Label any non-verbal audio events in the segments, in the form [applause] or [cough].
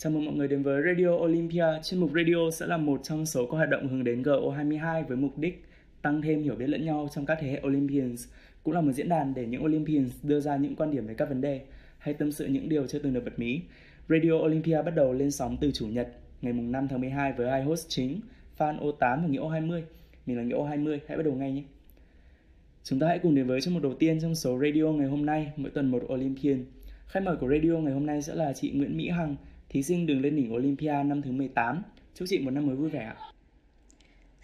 Chào mừng mọi người đến với Radio Olympia. Chuyên mục Radio sẽ là một trong số các hoạt động hướng đến GO22 với mục đích tăng thêm hiểu biết lẫn nhau trong các thế hệ Olympians, cũng là một diễn đàn để những Olympians đưa ra những quan điểm về các vấn đề hay tâm sự những điều chưa từng được bật mí. Radio Olympia bắt đầu lên sóng từ Chủ nhật ngày 5 tháng 12 với hai host chính Phan O8 và Nghĩa O20. Mình là Nghĩa O20, hãy bắt đầu ngay nhé. Chúng ta hãy cùng đến với chương mục đầu tiên trong số Radio ngày hôm nay, mỗi tuần một Olympian. Khách mời của Radio ngày hôm nay sẽ là chị Nguyễn Mỹ Hằng, thí sinh đường lên đỉnh Olympia năm thứ 18. Chúc chị một năm mới vui vẻ ạ.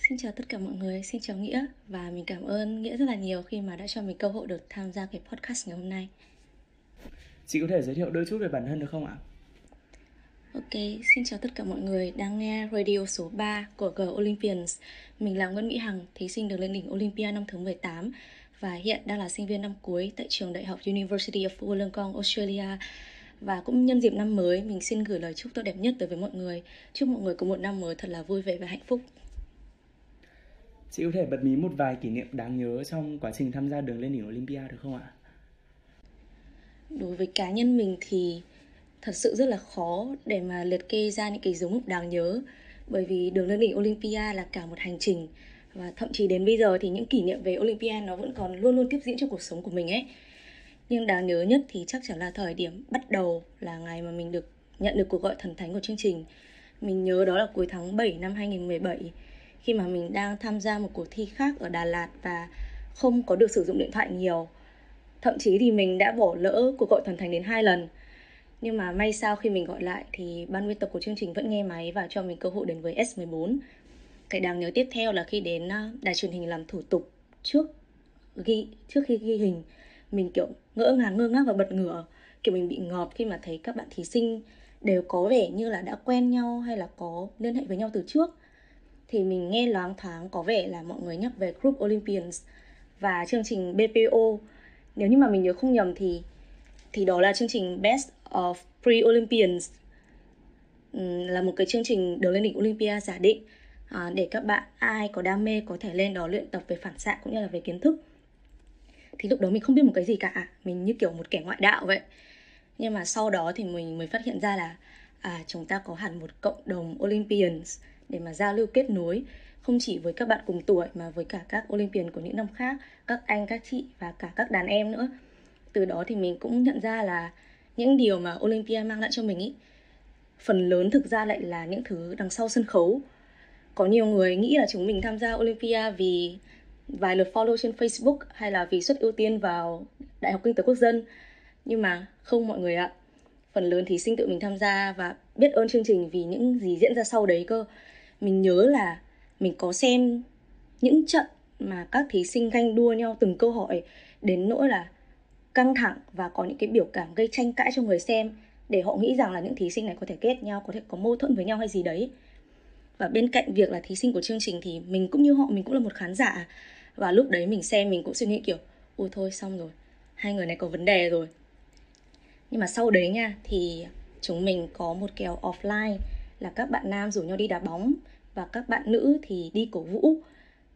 Xin chào tất cả mọi người, xin chào Nghĩa và mình cảm ơn Nghĩa rất là nhiều khi mà đã cho mình cơ hội được tham gia cái podcast ngày hôm nay. Chị có thể giới thiệu đôi chút về bản thân được không ạ? Ok, xin chào tất cả mọi người đang nghe radio số 3 của G Olympians. Mình là Nguyễn Mỹ Hằng, thí sinh được lên đỉnh Olympia năm thứ 18 và hiện đang là sinh viên năm cuối tại trường đại học University of Wollongong, Australia. Và cũng nhân dịp năm mới, mình xin gửi lời chúc tốt đẹp nhất tới với mọi người. Chúc mọi người có một năm mới thật là vui vẻ và hạnh phúc. Chị có thể bật mí một vài kỷ niệm đáng nhớ trong quá trình tham gia đường lên đỉnh Olympia được không ạ? Đối với cá nhân mình thì thật sự rất là khó để mà liệt kê ra những cái dấu mốc đáng nhớ bởi vì đường lên đỉnh Olympia là cả một hành trình và thậm chí đến bây giờ thì những kỷ niệm về Olympia nó vẫn còn luôn luôn tiếp diễn trong cuộc sống của mình ấy nhưng đáng nhớ nhất thì chắc chắn là thời điểm bắt đầu là ngày mà mình được nhận được cuộc gọi thần thánh của chương trình. Mình nhớ đó là cuối tháng 7 năm 2017 khi mà mình đang tham gia một cuộc thi khác ở Đà Lạt và không có được sử dụng điện thoại nhiều. Thậm chí thì mình đã bỏ lỡ cuộc gọi thần thánh đến hai lần. Nhưng mà may sao khi mình gọi lại thì ban biên tập của chương trình vẫn nghe máy và cho mình cơ hội đến với S14 cái đáng nhớ tiếp theo là khi đến à, đài truyền hình làm thủ tục trước ghi, trước khi ghi hình mình kiểu ngỡ ngàng ngơ ngác và bật ngửa. Kiểu mình bị ngọt khi mà thấy các bạn thí sinh đều có vẻ như là đã quen nhau hay là có liên hệ với nhau từ trước. Thì mình nghe loáng thoáng có vẻ là mọi người nhắc về group Olympians và chương trình BPO nếu như mà mình nhớ không nhầm thì thì đó là chương trình Best of Pre-Olympians. Là một cái chương trình đầu lên đỉnh Olympia giả định à, để các bạn ai có đam mê có thể lên đó luyện tập về phản xạ cũng như là về kiến thức thì lúc đó mình không biết một cái gì cả. Mình như kiểu một kẻ ngoại đạo vậy. Nhưng mà sau đó thì mình mới phát hiện ra là à chúng ta có hẳn một cộng đồng Olympians để mà giao lưu kết nối, không chỉ với các bạn cùng tuổi mà với cả các Olympian của những năm khác, các anh, các chị và cả các đàn em nữa. Từ đó thì mình cũng nhận ra là những điều mà Olympia mang lại cho mình ý, phần lớn thực ra lại là những thứ đằng sau sân khấu. Có nhiều người nghĩ là chúng mình tham gia Olympia vì vài lượt follow trên Facebook hay là vì suất ưu tiên vào Đại học Kinh tế Quốc dân. Nhưng mà không mọi người ạ. Phần lớn thí sinh tự mình tham gia và biết ơn chương trình vì những gì diễn ra sau đấy cơ. Mình nhớ là mình có xem những trận mà các thí sinh ganh đua nhau từng câu hỏi đến nỗi là căng thẳng và có những cái biểu cảm gây tranh cãi cho người xem để họ nghĩ rằng là những thí sinh này có thể kết nhau, có thể có mâu thuẫn với nhau hay gì đấy và bên cạnh việc là thí sinh của chương trình thì mình cũng như họ, mình cũng là một khán giả. Và lúc đấy mình xem, mình cũng suy nghĩ kiểu, ôi thôi, xong rồi. Hai người này có vấn đề rồi. Nhưng mà sau đấy nha, thì chúng mình có một kèo offline là các bạn nam rủ nhau đi đá bóng và các bạn nữ thì đi cổ vũ.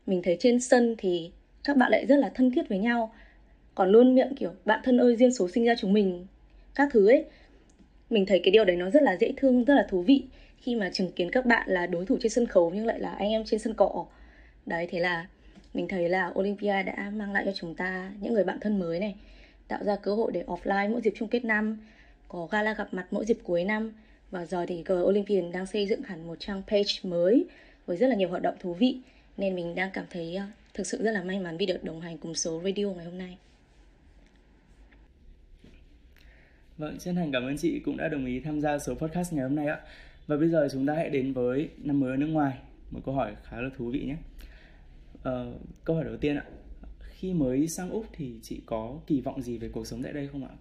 Mình thấy trên sân thì các bạn lại rất là thân thiết với nhau. Còn luôn miệng kiểu, bạn thân ơi duyên số sinh ra chúng mình. Các thứ ấy. Mình thấy cái điều đấy nó rất là dễ thương, rất là thú vị khi mà chứng kiến các bạn là đối thủ trên sân khấu nhưng lại là anh em trên sân cỏ đấy thế là mình thấy là Olympia đã mang lại cho chúng ta những người bạn thân mới này tạo ra cơ hội để offline mỗi dịp chung kết năm có gala gặp mặt mỗi dịp cuối năm và giờ thì G Olympian đang xây dựng hẳn một trang page mới với rất là nhiều hoạt động thú vị nên mình đang cảm thấy ờ, thực sự rất là may mắn vì được đồng hành cùng số radio ngày hôm nay. Vâng, chân thành cảm ơn chị cũng đã đồng ý tham gia số podcast ngày hôm nay ạ. Và bây giờ chúng ta hãy đến với năm mới ở nước ngoài. Một câu hỏi khá là thú vị nhé. Ờ, câu hỏi đầu tiên ạ. Khi mới sang Úc thì chị có kỳ vọng gì về cuộc sống tại đây không ạ?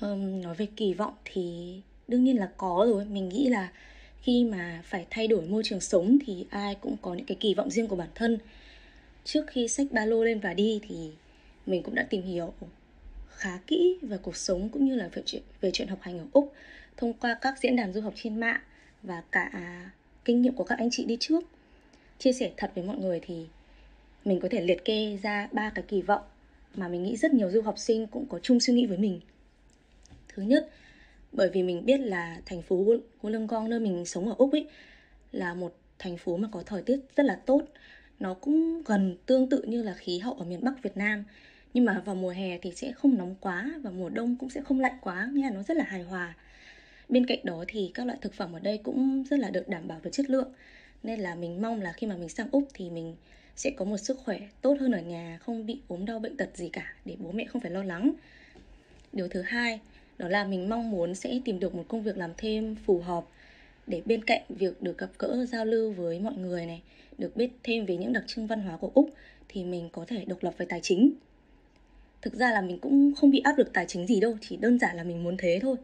Um, nói về kỳ vọng thì đương nhiên là có rồi. Mình nghĩ là khi mà phải thay đổi môi trường sống thì ai cũng có những cái kỳ vọng riêng của bản thân. Trước khi xách ba lô lên và đi thì mình cũng đã tìm hiểu khá kỹ về cuộc sống cũng như là về chuyện về chuyện học hành ở Úc thông qua các diễn đàn du học trên mạng và cả kinh nghiệm của các anh chị đi trước. Chia sẻ thật với mọi người thì mình có thể liệt kê ra ba cái kỳ vọng mà mình nghĩ rất nhiều du học sinh cũng có chung suy nghĩ với mình. Thứ nhất, bởi vì mình biết là thành phố Wollongong nơi mình sống ở Úc ấy là một thành phố mà có thời tiết rất là tốt nó cũng gần tương tự như là khí hậu ở miền Bắc Việt Nam nhưng mà vào mùa hè thì sẽ không nóng quá và mùa đông cũng sẽ không lạnh quá nghĩa là nó rất là hài hòa bên cạnh đó thì các loại thực phẩm ở đây cũng rất là được đảm bảo về chất lượng. Nên là mình mong là khi mà mình sang úc thì mình sẽ có một sức khỏe tốt hơn ở nhà, không bị ốm đau bệnh tật gì cả, để bố mẹ không phải lo lắng. Điều thứ hai, đó là mình mong muốn sẽ tìm được một công việc làm thêm phù hợp, để bên cạnh việc được gặp gỡ, giao lưu với mọi người này, được biết thêm về những đặc trưng văn hóa của úc thì mình có thể độc lập về tài chính. Thực ra là mình cũng không bị áp lực tài chính gì đâu, chỉ đơn giản là mình muốn thế thôi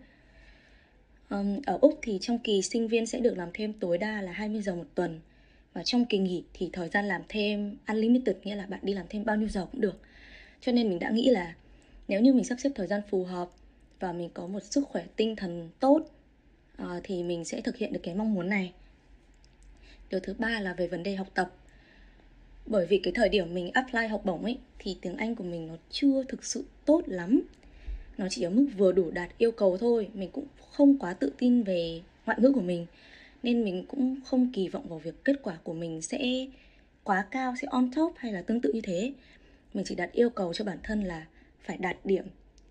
um, ở úc thì trong kỳ sinh viên sẽ được làm thêm tối đa là 20 giờ một tuần. Và trong kỳ nghỉ thì thời gian làm thêm unlimited nghĩa là bạn đi làm thêm bao nhiêu giờ cũng được. Cho nên mình đã nghĩ là nếu như mình sắp xếp thời gian phù hợp và mình có một sức khỏe tinh thần tốt uh, thì mình sẽ thực hiện được cái mong muốn này. Điều thứ ba là về vấn đề học tập. Bởi vì cái thời điểm mình apply học bổng ấy thì tiếng Anh của mình nó chưa thực sự tốt lắm nó chỉ ở mức vừa đủ đạt yêu cầu thôi. Mình cũng không quá tự tin về ngoại ngữ của mình. Nên mình cũng không kỳ vọng vào việc kết quả của mình sẽ quá cao sẽ on top hay là tương tự như thế. Mình chỉ đặt yêu cầu cho bản thân là phải đạt điểm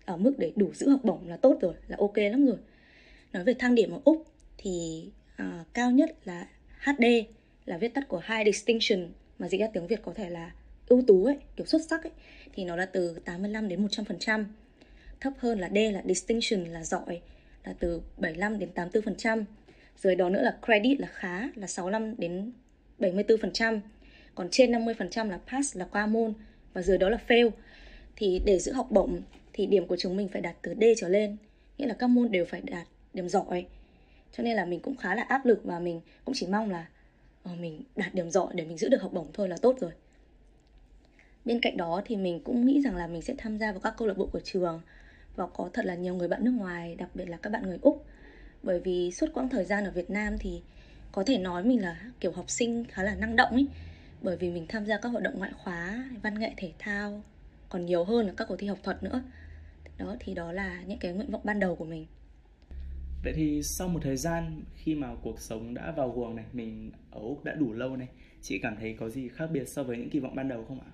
ở mức để đủ giữ học bổng là tốt rồi là ok lắm rồi. Nói về thang điểm ở úc thì uh, cao nhất là HD là viết tắt của High Distinction mà dịch ra tiếng Việt có thể là ưu tú ấy, kiểu xuất sắc ấy. Thì nó là từ 85 đến 100%. Thấp hơn là D là distinction là giỏi là từ 75 đến 84%. Dưới đó nữa là credit là khá là 65 đến 74%. Còn trên 50% là pass là qua môn và dưới đó là fail. Thì để giữ học bổng thì điểm của chúng mình phải đạt từ D trở lên, nghĩa là các môn đều phải đạt điểm giỏi. Cho nên là mình cũng khá là áp lực và mình cũng chỉ mong là ờ, mình đạt điểm giỏi để mình giữ được học bổng thôi là tốt rồi bên cạnh đó thì mình cũng nghĩ rằng là mình sẽ tham gia vào các câu lạc bộ của trường và có thật là nhiều người bạn nước ngoài đặc biệt là các bạn người úc. Bởi vì suốt quãng thời gian ở việt nam thì có thể nói mình là kiểu học sinh khá là năng động ấy bởi vì mình tham gia các hoạt động ngoại khóa văn nghệ thể thao còn nhiều hơn là các cuộc thi học thuật nữa. Đó thì đó là những cái nguyện vọng ban đầu của mình. Vậy thì sau một thời gian khi mà cuộc sống đã vào guồng này, mình ở Úc đã đủ lâu này, chị cảm thấy có gì khác biệt so với những kỳ vọng ban đầu không ạ?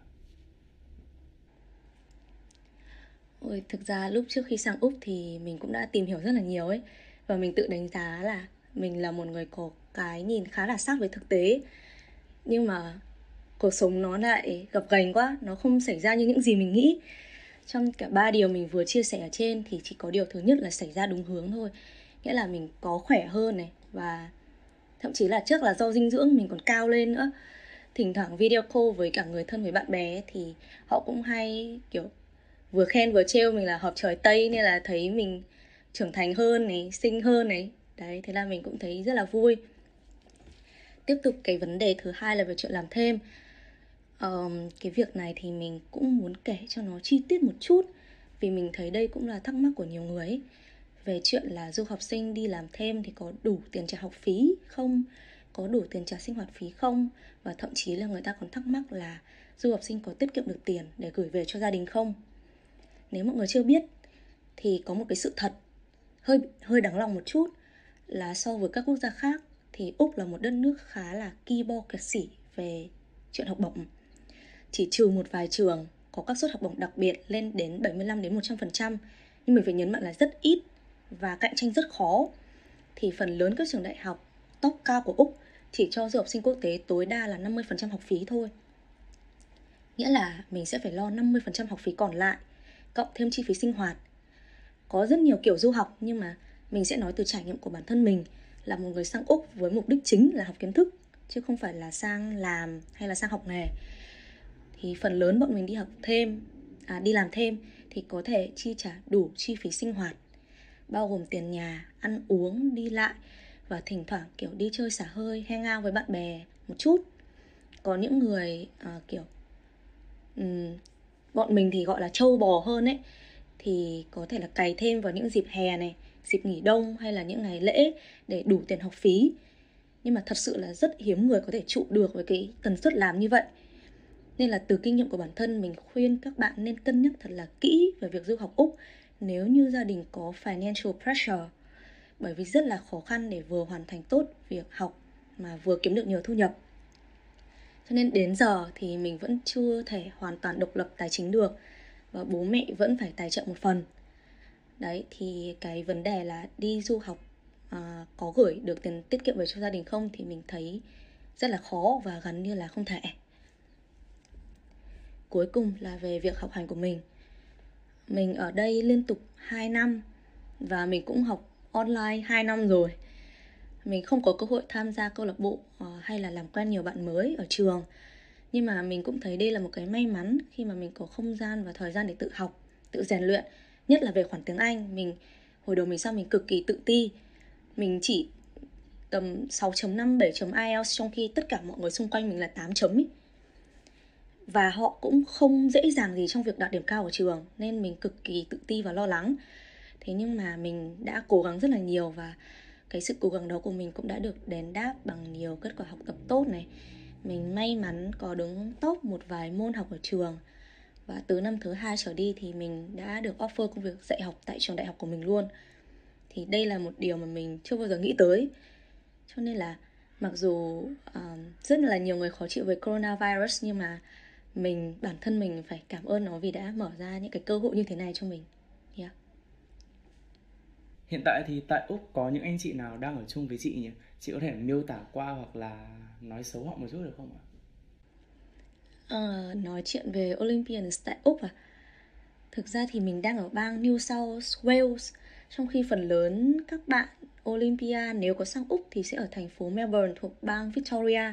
Ôi, thực ra lúc trước khi sang Úc thì mình cũng đã tìm hiểu rất là nhiều ấy. Và mình tự đánh giá là mình là một người có cái nhìn khá là sát với thực tế. Nhưng mà cuộc sống nó lại gặp gành quá, nó không xảy ra như những gì mình nghĩ. Trong cả ba điều mình vừa chia sẻ ở trên thì chỉ có điều thứ nhất là xảy ra đúng hướng thôi. Nghĩa là mình có khỏe hơn này và thậm chí là trước là do dinh dưỡng mình còn cao lên nữa. Thỉnh thoảng video call với cả người thân với bạn bè thì họ cũng hay kiểu vừa khen vừa trêu mình là học trời tây nên là thấy mình trưởng thành hơn này xinh hơn này. Đấy thế là mình cũng thấy rất là vui. Tiếp tục cái vấn đề thứ hai là về chuyện làm thêm. Um, cái việc này thì mình cũng muốn kể cho nó chi tiết một chút vì mình thấy đây cũng là thắc mắc của nhiều người ấy. Về chuyện là du học sinh đi làm thêm thì có đủ tiền trả học phí không? Có đủ tiền trả sinh hoạt phí không? Và thậm chí là người ta còn thắc mắc là du học sinh có tiết kiệm được tiền để gửi về cho gia đình không? Nếu mọi người chưa biết thì có một cái sự thật hơi hơi đáng lòng một chút là so với các quốc gia khác thì úc là một đất nước khá là ki bo kẹt sỉ về chuyện học bổng chỉ trừ một vài trường có các suất học bổng đặc biệt lên đến 75 đến 100% nhưng mình phải nhấn mạnh là rất ít và cạnh tranh rất khó thì phần lớn các trường đại học top cao của Úc chỉ cho du học sinh quốc tế tối đa là 50% học phí thôi. Nghĩa là mình sẽ phải lo 50% học phí còn lại, cộng thêm chi phí sinh hoạt. Có rất nhiều kiểu du học nhưng mà mình sẽ nói từ trải nghiệm của bản thân mình là một người sang Úc với mục đích chính là học kiến thức chứ không phải là sang làm hay là sang học nghề. Thì phần lớn bọn mình đi học thêm, à, đi làm thêm thì có thể chi trả đủ chi phí sinh hoạt bao gồm tiền nhà, ăn uống, đi lại và thỉnh thoảng kiểu đi chơi xả hơi, hang out với bạn bè một chút. Có những người à, kiểu um, bọn mình thì gọi là trâu bò hơn ấy thì có thể là cày thêm vào những dịp hè này, dịp nghỉ đông hay là những ngày lễ để đủ tiền học phí. Nhưng mà thật sự là rất hiếm người có thể trụ được với cái tần suất làm như vậy. Nên là từ kinh nghiệm của bản thân mình khuyên các bạn nên cân nhắc thật là kỹ về việc du học Úc nếu như gia đình có financial pressure bởi vì rất là khó khăn để vừa hoàn thành tốt việc học mà vừa kiếm được nhiều thu nhập cho nên đến giờ thì mình vẫn chưa thể hoàn toàn độc lập tài chính được và bố mẹ vẫn phải tài trợ một phần. Đấy thì cái vấn đề là đi du học à, có gửi được tiền tiết kiệm về cho gia đình không thì mình thấy rất là khó và gần như là không thể. Cuối cùng là về việc học hành của mình. Mình ở đây liên tục 2 năm và mình cũng học online 2 năm rồi mình không có cơ hội tham gia câu lạc bộ ờ, hay là làm quen nhiều bạn mới ở trường. Nhưng mà mình cũng thấy đây là một cái may mắn khi mà mình có không gian và thời gian để tự học, tự rèn luyện, nhất là về khoản tiếng anh. Mình, hồi đầu mình sao mình cực kỳ tự ti. Mình chỉ tầm 6.5 7 IELTS, trong khi tất cả mọi người xung quanh mình là 8 chấm ý. và họ cũng không dễ dàng gì trong việc đạt điểm cao ở trường, nên mình cực kỳ tự ti và lo lắng. Thế nhưng mà mình đã cố gắng rất là nhiều và cái sự cố gắng đó của mình cũng đã được đền đáp bằng nhiều kết quả học tập tốt này. Mình may mắn có đứng top một vài môn học ở trường. Và từ năm thứ hai trở đi thì mình đã được offer công việc dạy học tại trường đại học của mình luôn. Thì đây là một điều mà mình chưa bao giờ nghĩ tới. Cho nên là mặc dù um, rất là nhiều người khó chịu với coronavirus nhưng mà mình bản thân mình phải cảm ơn nó vì đã mở ra những cái cơ hội như thế này cho mình. Hiện tại thì tại Úc có những anh chị nào đang ở chung với chị nhỉ? Chị có thể miêu tả qua hoặc là nói xấu họ một chút được không ạ? À, nói chuyện về Olympians tại Úc à? Thực ra thì mình đang ở bang New South Wales Trong khi phần lớn các bạn Olympia nếu có sang Úc thì sẽ ở thành phố Melbourne thuộc bang Victoria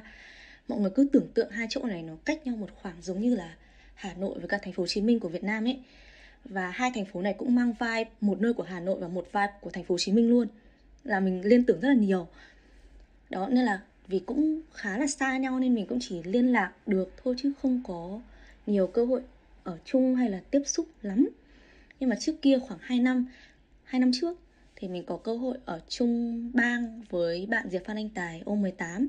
Mọi người cứ tưởng tượng hai chỗ này nó cách nhau một khoảng giống như là Hà Nội với cả thành phố Hồ Chí Minh của Việt Nam ấy và hai thành phố này cũng mang vibe, một nơi của Hà Nội và một vibe của thành phố Hồ Chí Minh luôn. Là mình liên tưởng rất là nhiều. Đó, nên là vì cũng khá là xa nhau nên mình cũng chỉ liên lạc được thôi chứ không có nhiều cơ hội ở chung hay là tiếp xúc lắm. Nhưng mà trước kia khoảng 2 năm 2 năm trước thì mình có cơ hội ở chung bang với bạn Diệp Phan Anh Tài O18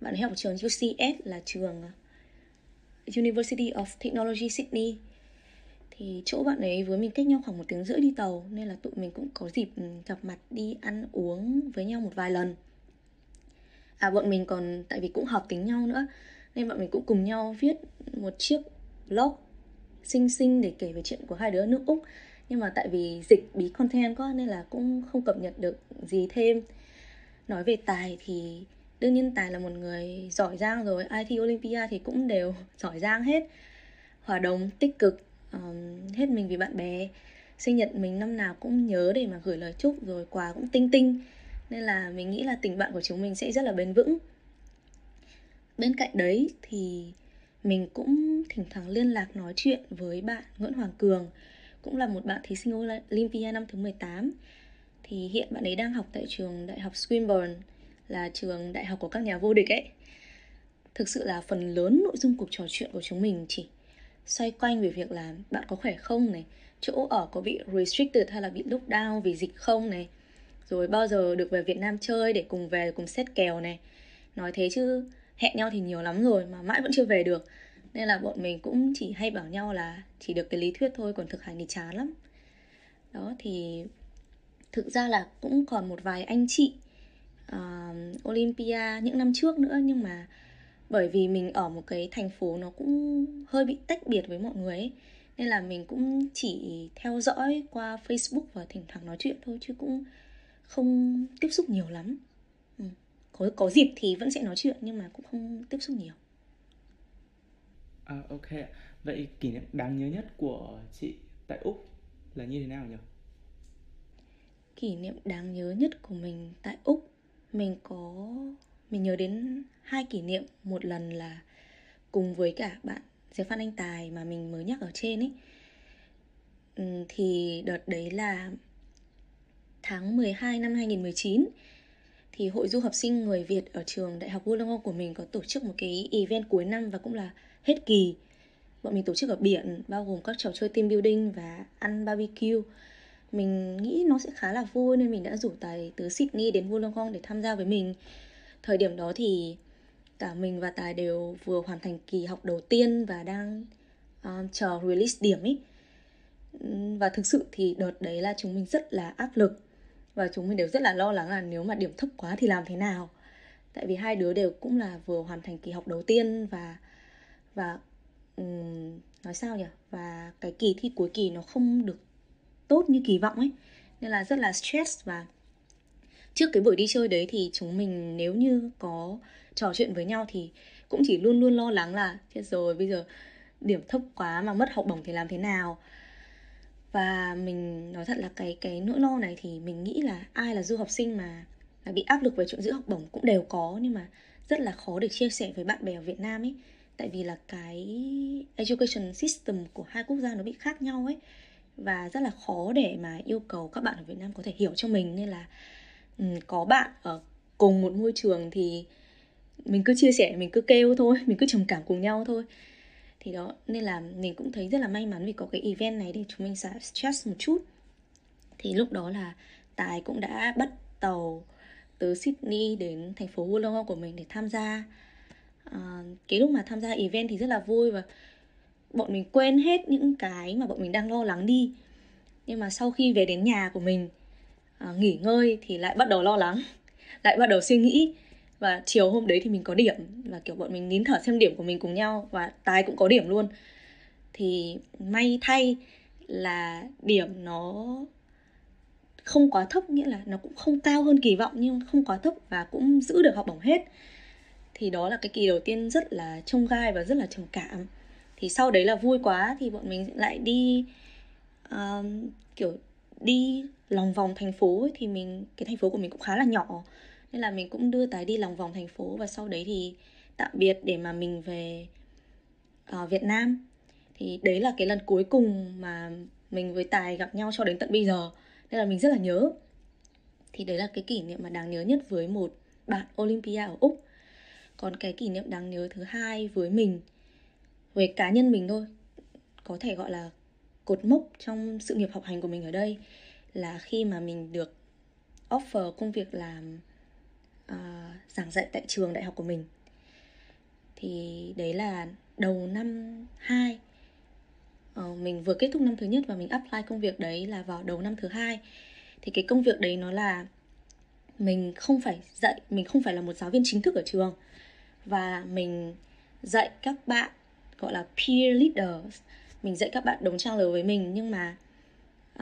bạn ấy học ở trường UCS là trường à, University of Technology Sydney thì chỗ bạn ấy với mình cách nhau khoảng một tiếng rưỡi đi tàu, nên là tụi mình cũng có dịp ừ, gặp mặt đi ăn uống với nhau một vài lần. À bọn mình còn, tại vì cũng hợp tính nhau nữa, nên bọn mình cũng cùng nhau viết một chiếc blog xinh xinh để kể về chuyện của hai đứa nước úc. Nhưng mà tại vì dịch bí content quá nên là cũng không cập nhật được gì thêm. Nói về tài thì đương nhiên tài là một người giỏi giang rồi, ai thi olympia thì cũng đều [laughs] giỏi giang hết. Hòa đồng, tích cực um, hết mình vì bạn bè. Sinh nhật mình năm nào cũng nhớ để mà gửi lời chúc rồi quà cũng tinh tinh. Nên là mình nghĩ là tình bạn của chúng mình sẽ rất là bền vững. Bên cạnh đấy thì mình cũng thỉnh thoảng liên lạc nói chuyện với bạn Nguyễn Hoàng Cường cũng là một bạn thí sinh Olympia năm thứ 18 thì hiện bạn ấy đang học tại trường đại học Swinburne là trường đại học của các nhà vô địch ấy. Thực sự là phần lớn nội dung cuộc trò chuyện của chúng mình chỉ xoay quanh về việc là bạn có khỏe không này chỗ ở có bị restricted hay là bị lockdown vì dịch không này. Rồi bao giờ được về Việt Nam chơi để cùng về cùng xét kèo này. Nói thế chứ hẹn nhau thì nhiều lắm rồi mà mãi vẫn chưa về được. Nên là bọn mình cũng chỉ hay bảo nhau là chỉ được cái lý thuyết thôi còn thực hành thì chán lắm. Đó thì thực ra là cũng còn một vài anh chị uh, Olympia những năm trước nữa nhưng mà bởi vì mình ở một cái thành phố nó cũng hơi bị tách biệt với mọi người ấy. Nên là mình cũng chỉ theo dõi qua Facebook và thỉnh thoảng nói chuyện thôi chứ cũng không tiếp xúc nhiều lắm. Ừ. có có dịp thì vẫn sẽ nói chuyện nhưng mà cũng không tiếp xúc nhiều. À, ok. Vậy kỷ niệm đáng nhớ nhất của chị tại úc là như thế nào nhỉ? Kỷ niệm đáng nhớ nhất của mình tại úc mình có mình nhớ đến hai kỷ niệm một lần là cùng với cả bạn Diệp Phan Anh Tài mà mình mới nhắc ở trên ấy ừ, thì đợt đấy là tháng 12 năm 2019 thì hội du học sinh người Việt ở trường Đại học Wollongong của mình có tổ chức một cái event cuối năm và cũng là hết kỳ. Bọn mình tổ chức ở biển, bao gồm các trò chơi team building và ăn barbecue. Mình nghĩ nó sẽ khá là vui nên mình đã rủ Tài từ Sydney đến Wollongong để tham gia với mình. Thời điểm đó thì cả mình và Tài đều vừa hoàn thành kỳ học đầu tiên và đang um, chờ release điểm ấy. Và thực sự thì đợt đấy là chúng mình rất là áp lực và chúng mình đều rất là lo lắng là nếu mà điểm thấp quá thì làm thế nào. Tại vì hai đứa đều cũng là vừa hoàn thành kỳ học đầu tiên và và um, nói sao nhỉ? Và cái kỳ thi cuối kỳ nó không được tốt như kỳ vọng ấy. Nên là rất là stress và trước cái buổi đi chơi đấy thì chúng mình nếu như có trò chuyện với nhau thì cũng chỉ luôn luôn lo lắng là, chết rồi, bây giờ điểm thấp quá mà mất học bổng thì làm thế nào? Và mình nói thật là cái cái nỗi lo này thì mình nghĩ là ai là du học sinh mà là bị áp lực về chuyện giữ học bổng cũng đều có, nhưng mà rất là khó để chia sẻ với bạn bè ở Việt Nam ấy. Tại vì là cái education system của hai quốc gia nó bị khác nhau ấy, và rất là khó để mà yêu cầu các bạn ở Việt Nam có thể hiểu cho mình. Nên là Ừ, có bạn ở cùng một môi trường thì mình cứ chia sẻ mình cứ kêu thôi [laughs] mình cứ trầm cảm cùng nhau thôi. Thì đó nên là mình cũng thấy rất là may mắn vì có cái event này để chúng mình xả stress một chút. Thì lúc đó là tài cũng đã bắt tàu từ Sydney đến thành phố Wollongong của mình để tham gia. À, cái lúc mà tham gia event thì rất là vui và bọn mình quên hết những cái mà bọn mình đang lo lắng đi. Nhưng mà sau khi về đến nhà của mình à, nghỉ ngơi thì lại bắt đầu lo lắng lại bắt đầu suy nghĩ. Và chiều hôm đấy thì mình có điểm và kiểu bọn mình nín thở xem điểm của mình cùng nhau và tài cũng có điểm luôn. Thì may thay là điểm nó không quá thấp nghĩa là nó cũng không cao hơn kỳ vọng nhưng không quá thấp và cũng giữ được học bổng hết. Thì đó là cái kỳ đầu tiên rất là trông gai và rất là trầm cảm. Thì sau đấy là vui quá thì bọn mình lại đi uh, kiểu đi lòng vòng thành phố ấy, thì mình cái thành phố của mình cũng khá là nhỏ. Nên là mình cũng đưa tái đi lòng vòng thành phố và sau đấy thì tạm biệt để mà mình về uh, Việt Nam. Thì đấy là cái lần cuối cùng mà mình với Tài gặp nhau cho đến tận bây giờ. Nên là mình rất là nhớ. Thì đấy là cái kỷ niệm mà đáng nhớ nhất với một bạn Olympia ở Úc. Còn cái kỷ niệm đáng nhớ thứ hai với mình về cá nhân mình thôi có thể gọi là cột mốc trong sự nghiệp học hành của mình ở đây là khi mà mình được offer công việc làm uh, giảng dạy tại trường đại học của mình. Thì đấy là đầu năm 2 uh, ờ, mình vừa kết thúc năm thứ nhất và mình apply công việc đấy là vào đầu năm thứ hai. Thì cái công việc đấy nó là mình không phải dạy mình không phải là một giáo viên chính thức ở trường và mình dạy các bạn gọi là peer leaders. Mình dạy các bạn đồng trang lứa với mình nhưng mà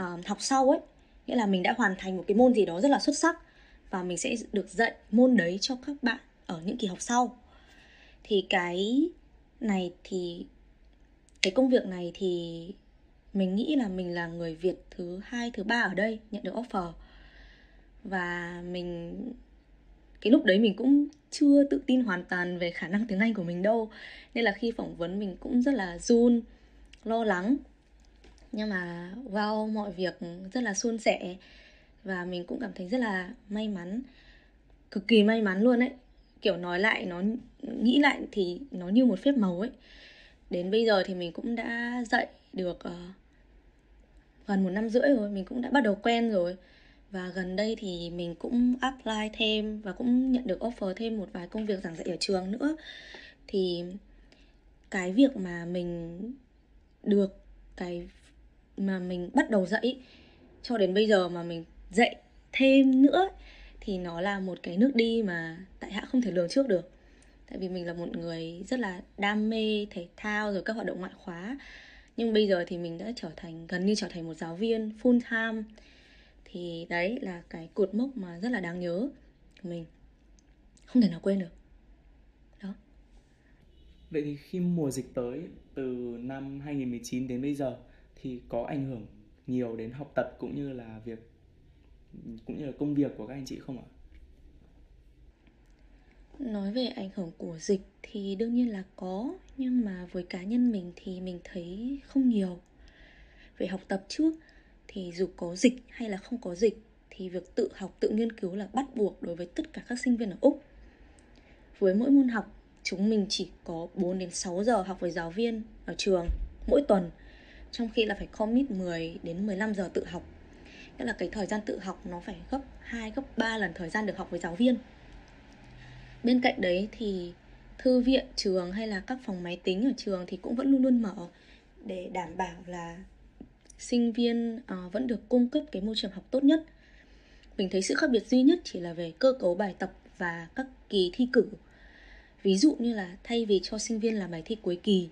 uh, học sau ấy nghĩa là mình đã hoàn thành một cái môn gì đó rất là xuất sắc và mình sẽ được dạy môn đấy cho các bạn ở những kỳ học sau. Thì cái này thì, cái công việc này thì mình nghĩ là mình là người Việt thứ hai, thứ ba ở đây nhận được offer. Và mình, cái lúc đấy mình cũng chưa tự tin hoàn toàn về khả năng tiếng Anh của mình đâu. Nên là khi phỏng vấn mình cũng rất là run, lo lắng nhưng mà wow mọi việc rất là suôn sẻ. Và mình cũng cảm thấy rất là may mắn cực kỳ may mắn luôn ấy. Kiểu nói lại nó nghĩ lại thì nó như một phép màu ấy. Đến bây giờ thì mình cũng đã dạy được uh, gần một năm rưỡi rồi mình cũng đã bắt đầu quen rồi. Và gần đây thì mình cũng apply thêm và cũng nhận được offer thêm một vài công việc giảng dạy ở trường nữa. Thì cái việc mà mình được cái mà mình bắt đầu dạy, cho đến bây giờ mà mình dạy thêm nữa thì nó là một cái nước đi mà tại hạ không thể lường trước được. Tại vì mình là một người rất là đam mê thể thao rồi các hoạt động ngoại khóa. Nhưng bây giờ thì mình đã trở thành, gần như trở thành một giáo viên full time. Thì đấy là cái cột mốc mà rất là đáng nhớ của mình. Không thể nào quên được. Đó. Vậy thì khi mùa dịch tới, từ năm 2019 đến bây giờ thì có ảnh hưởng nhiều đến học tập cũng như là việc cũng như là công việc của các anh chị không ạ? Nói về ảnh hưởng của dịch thì đương nhiên là có Nhưng mà với cá nhân mình thì mình thấy không nhiều. Về học tập trước thì dù có dịch hay là không có dịch Thì việc tự học, tự nghiên cứu là bắt buộc đối với tất cả các sinh viên ở Úc. Với mỗi môn học, chúng mình chỉ có 4 đến 6 giờ học với giáo viên ở trường mỗi tuần. Trong khi là phải commit 10 đến 15 giờ tự học. Nghĩa là cái thời gian tự học nó phải gấp 2, gấp 3 lần thời gian được học với giáo viên. Bên cạnh đấy thì thư viện trường hay là các phòng máy tính ở trường thì cũng vẫn luôn luôn mở để đảm bảo là sinh viên uh, vẫn được cung cấp cái môi trường học tốt nhất. Mình thấy sự khác biệt duy nhất chỉ là về cơ cấu bài tập và các kỳ thi cử. Ví dụ như là thay vì cho sinh viên làm bài thi cuối kỳ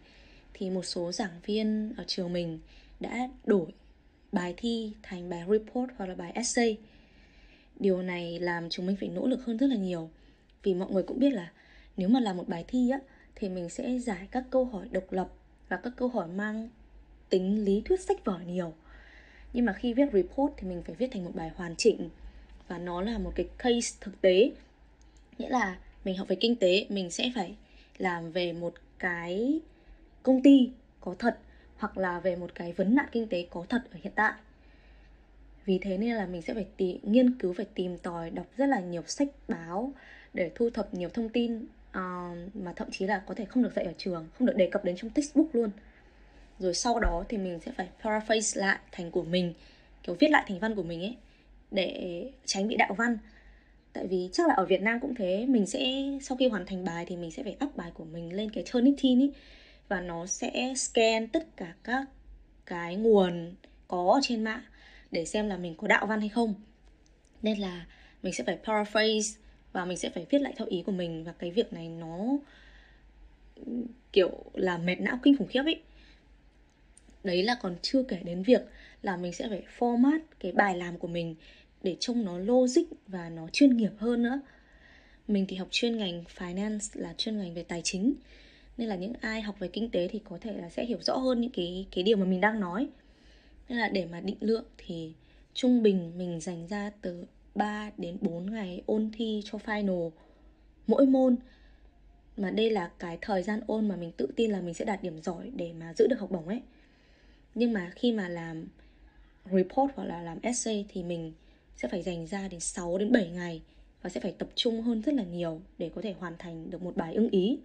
thì một số giảng viên ở trường mình đã đổi bài thi thành bài report hoặc là bài essay. Điều này làm chúng mình phải nỗ lực hơn rất là nhiều. Vì mọi người cũng biết là nếu mà làm một bài thi á, thì mình sẽ giải các câu hỏi độc lập và các câu hỏi mang tính lý thuyết sách vở nhiều. Nhưng mà khi viết report thì mình phải viết thành một bài hoàn chỉnh và nó là một cái case thực tế. Nghĩa là mình học về kinh tế, mình sẽ phải làm về một cái công ty có thật hoặc là về một cái vấn nạn kinh tế có thật ở hiện tại. Vì thế nên là mình sẽ phải tì, nghiên cứu phải tìm tòi đọc rất là nhiều sách báo để thu thập nhiều thông tin uh, mà thậm chí là có thể không được dạy ở trường không được đề cập đến trong textbook luôn. Rồi sau đó thì mình sẽ phải paraphrase lại thành của mình kiểu viết lại thành văn của mình ấy để tránh bị đạo văn. Tại vì chắc là ở Việt Nam cũng thế mình sẽ sau khi hoàn thành bài thì mình sẽ phải up bài của mình lên cái Turnitin ấy và nó sẽ scan tất cả các cái nguồn có ở trên mạng để xem là mình có đạo văn hay không. Nên là mình sẽ phải paraphrase và mình sẽ phải viết lại theo ý của mình. Và cái việc này nó, kiểu là mệt não kinh khủng khiếp ấy. Đấy là còn chưa kể đến việc là mình sẽ phải format cái bài làm của mình để trông nó logic và nó chuyên nghiệp hơn nữa. Mình thì học chuyên ngành finance là chuyên ngành về tài chính nên là những ai học về kinh tế thì có thể là sẽ hiểu rõ hơn những cái cái điều mà mình đang nói. Nên là để mà định lượng thì trung bình mình dành ra từ 3 đến 4 ngày ôn thi cho final mỗi môn. Mà đây là cái thời gian ôn mà mình tự tin là mình sẽ đạt điểm giỏi để mà giữ được học bổng ấy. Nhưng mà khi mà làm report hoặc là làm essay thì mình sẽ phải dành ra đến 6 đến 7 ngày và sẽ phải tập trung hơn rất là nhiều để có thể hoàn thành được một bài ưng ý.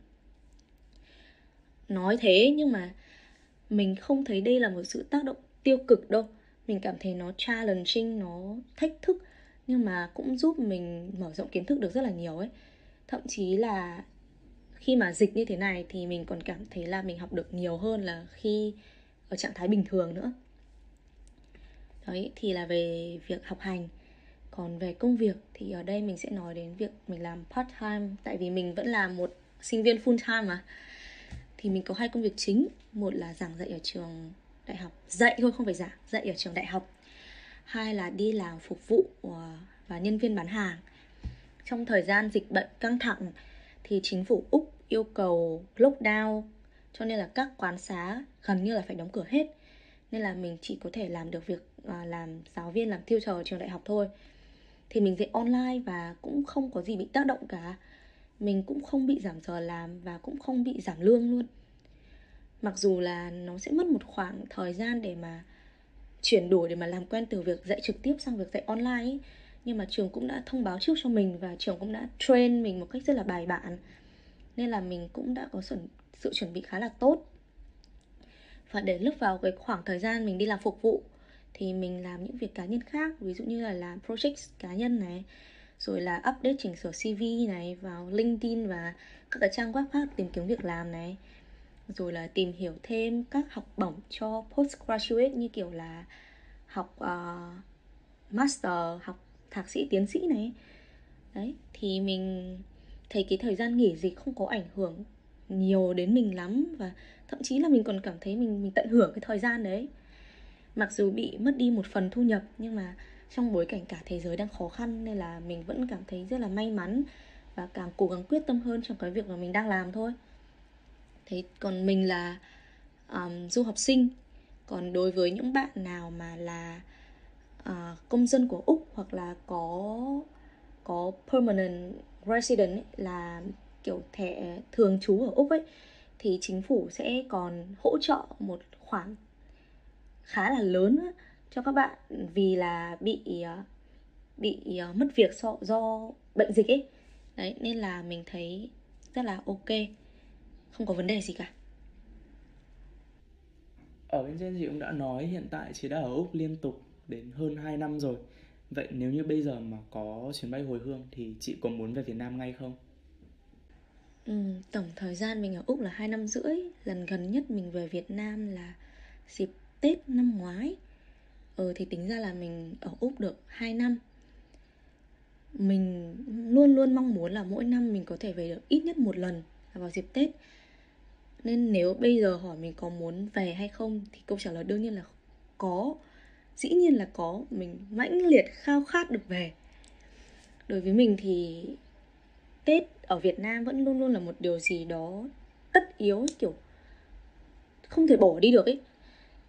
Nói thế nhưng mà mình không thấy đây là một sự tác động tiêu cực đâu. Mình cảm thấy nó challenging, nó thách thức nhưng mà cũng giúp mình mở rộng kiến thức được rất là nhiều ấy. Thậm chí là khi mà dịch như thế này thì mình còn cảm thấy là mình học được nhiều hơn là khi ở trạng thái bình thường nữa. Đấy thì là về việc học hành còn về công việc thì ở đây mình sẽ nói đến việc mình làm part time tại vì mình vẫn là một sinh viên full time mà thì mình có hai công việc chính. Một là giảng dạy ở trường đại học. Dạy thôi, không phải giảng, dạy ở trường đại học. Hai là đi làm phục vụ ờ, và nhân viên bán hàng. Trong thời gian dịch bệnh căng thẳng thì chính phủ úc yêu cầu lockdown, cho nên là các quán xá gần như là phải đóng cửa hết. Nên là mình chỉ có thể làm được việc ờ, làm giáo viên, làm tiêu ở trường đại học thôi. Thì mình dạy online và cũng không có gì bị tác động cả mình cũng không bị giảm giờ làm và cũng không bị giảm lương luôn. Mặc dù là nó sẽ mất một khoảng thời gian để mà chuyển đổi để mà làm quen từ việc dạy trực tiếp sang việc dạy online ấy. nhưng mà trường cũng đã thông báo trước cho mình và trường cũng đã train mình một cách rất là bài bản. Nên là mình cũng đã có sự, chuẩn bị khá là tốt. Và để lúc vào cái khoảng thời gian mình đi làm phục vụ thì mình làm những việc cá nhân khác. Ví dụ như là làm project cá nhân này rồi là update chỉnh sửa CV này vào LinkedIn và các cái trang web khác tìm kiếm việc làm này. Rồi là tìm hiểu thêm các học bổng cho postgraduate như kiểu là học uh, master học thạc sĩ tiến sĩ này. Đấy thì mình thấy cái thời gian nghỉ dịch không có ảnh hưởng nhiều đến mình lắm và thậm chí là mình còn cảm thấy mình mình tận hưởng cái thời gian đấy. Mặc dù bị mất đi một phần thu nhập nhưng mà trong bối cảnh cả thế giới đang khó khăn nên là mình vẫn cảm thấy rất là may mắn và càng cố gắng quyết tâm hơn trong cái việc mà mình đang làm thôi. Thế còn mình là um, du học sinh còn đối với những bạn nào mà là uh, công dân của úc hoặc là có có permanent resident ấy, là kiểu thẻ thường trú ở úc ấy thì chính phủ sẽ còn hỗ trợ một khoản khá là lớn cho các bạn vì là bị ờ, bị ờ, mất việc do, do bệnh dịch ấy. Đấy nên là mình thấy rất là ok không có vấn đề gì cả. Ở bên trên chị cũng đã nói hiện tại chị đã ở Úc liên tục đến hơn 2 năm rồi. Vậy nếu như bây giờ mà có chuyến bay hồi hương thì chị có muốn về Việt Nam ngay không? Ừ, tổng thời gian mình ở Úc là 2 năm rưỡi. Lần gần nhất mình về Việt Nam là dịp Tết năm ngoái ờ, thì tính ra là mình ở Úc được 2 năm. Mình luôn luôn mong muốn là mỗi năm mình có thể về được ít nhất một lần vào dịp Tết. Nên nếu bây giờ hỏi mình có muốn về hay không thì câu trả lời đương nhiên là có. Dĩ nhiên là có. Mình mãnh liệt khao khát được về. Đối với mình thì tết ở việt nam vẫn luôn luôn là một điều gì đó tất yếu kiểu không thể bỏ đi được ấy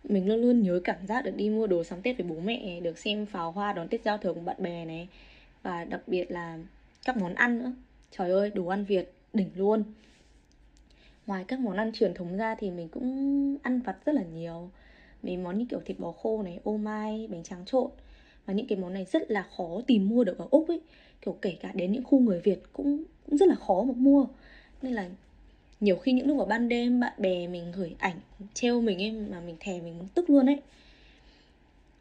mình luôn luôn nhớ cảm giác được đi mua đồ sắm tết với bố mẹ, được xem pháo hoa đón tết giao thừa cùng bạn bè này. Và đặc biệt là các món ăn nữa. Trời ơi, đồ ăn việt đỉnh luôn. Ngoài các món ăn truyền thống ra thì mình cũng ăn vặt rất là nhiều. Mấy món như kiểu thịt bò khô này, ô mai, bánh tráng trộn. Và những cái món này rất là khó tìm mua được ở úc ấy. Kiểu kể cả đến những khu người việt cũng cũng rất là khó mà mua. Nên là nhiều khi những lúc vào ban đêm, bạn bè mình gửi ảnh treo mình ấy, mà mình thèm mình muốn tức luôn ấy.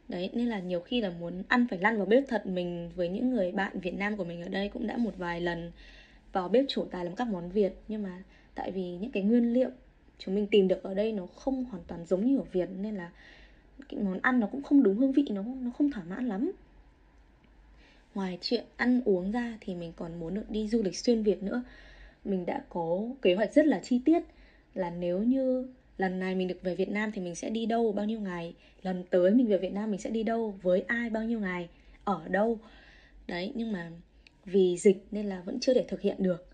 Đấy, nên là nhiều khi là muốn ăn phải lăn vào bếp thật. Mình với những người bạn việt nam của mình ở đây cũng đã một vài lần vào bếp chủ tài làm các món việt. Nhưng mà tại vì những cái nguyên liệu chúng mình tìm được ở đây nó không hoàn toàn giống như ở Việt, nên là cái món ăn nó cũng không đúng hương vị, nó nó không thỏa mãn lắm. Ngoài chuyện ăn uống ra thì mình còn muốn được đi du lịch xuyên Việt nữa mình đã có kế hoạch rất là chi tiết là nếu như lần này mình được về Việt Nam thì mình sẽ đi đâu bao nhiêu ngày, lần tới mình về Việt Nam mình sẽ đi đâu, với ai bao nhiêu ngày, ở đâu. Đấy, nhưng mà vì dịch nên là vẫn chưa thể thực hiện được.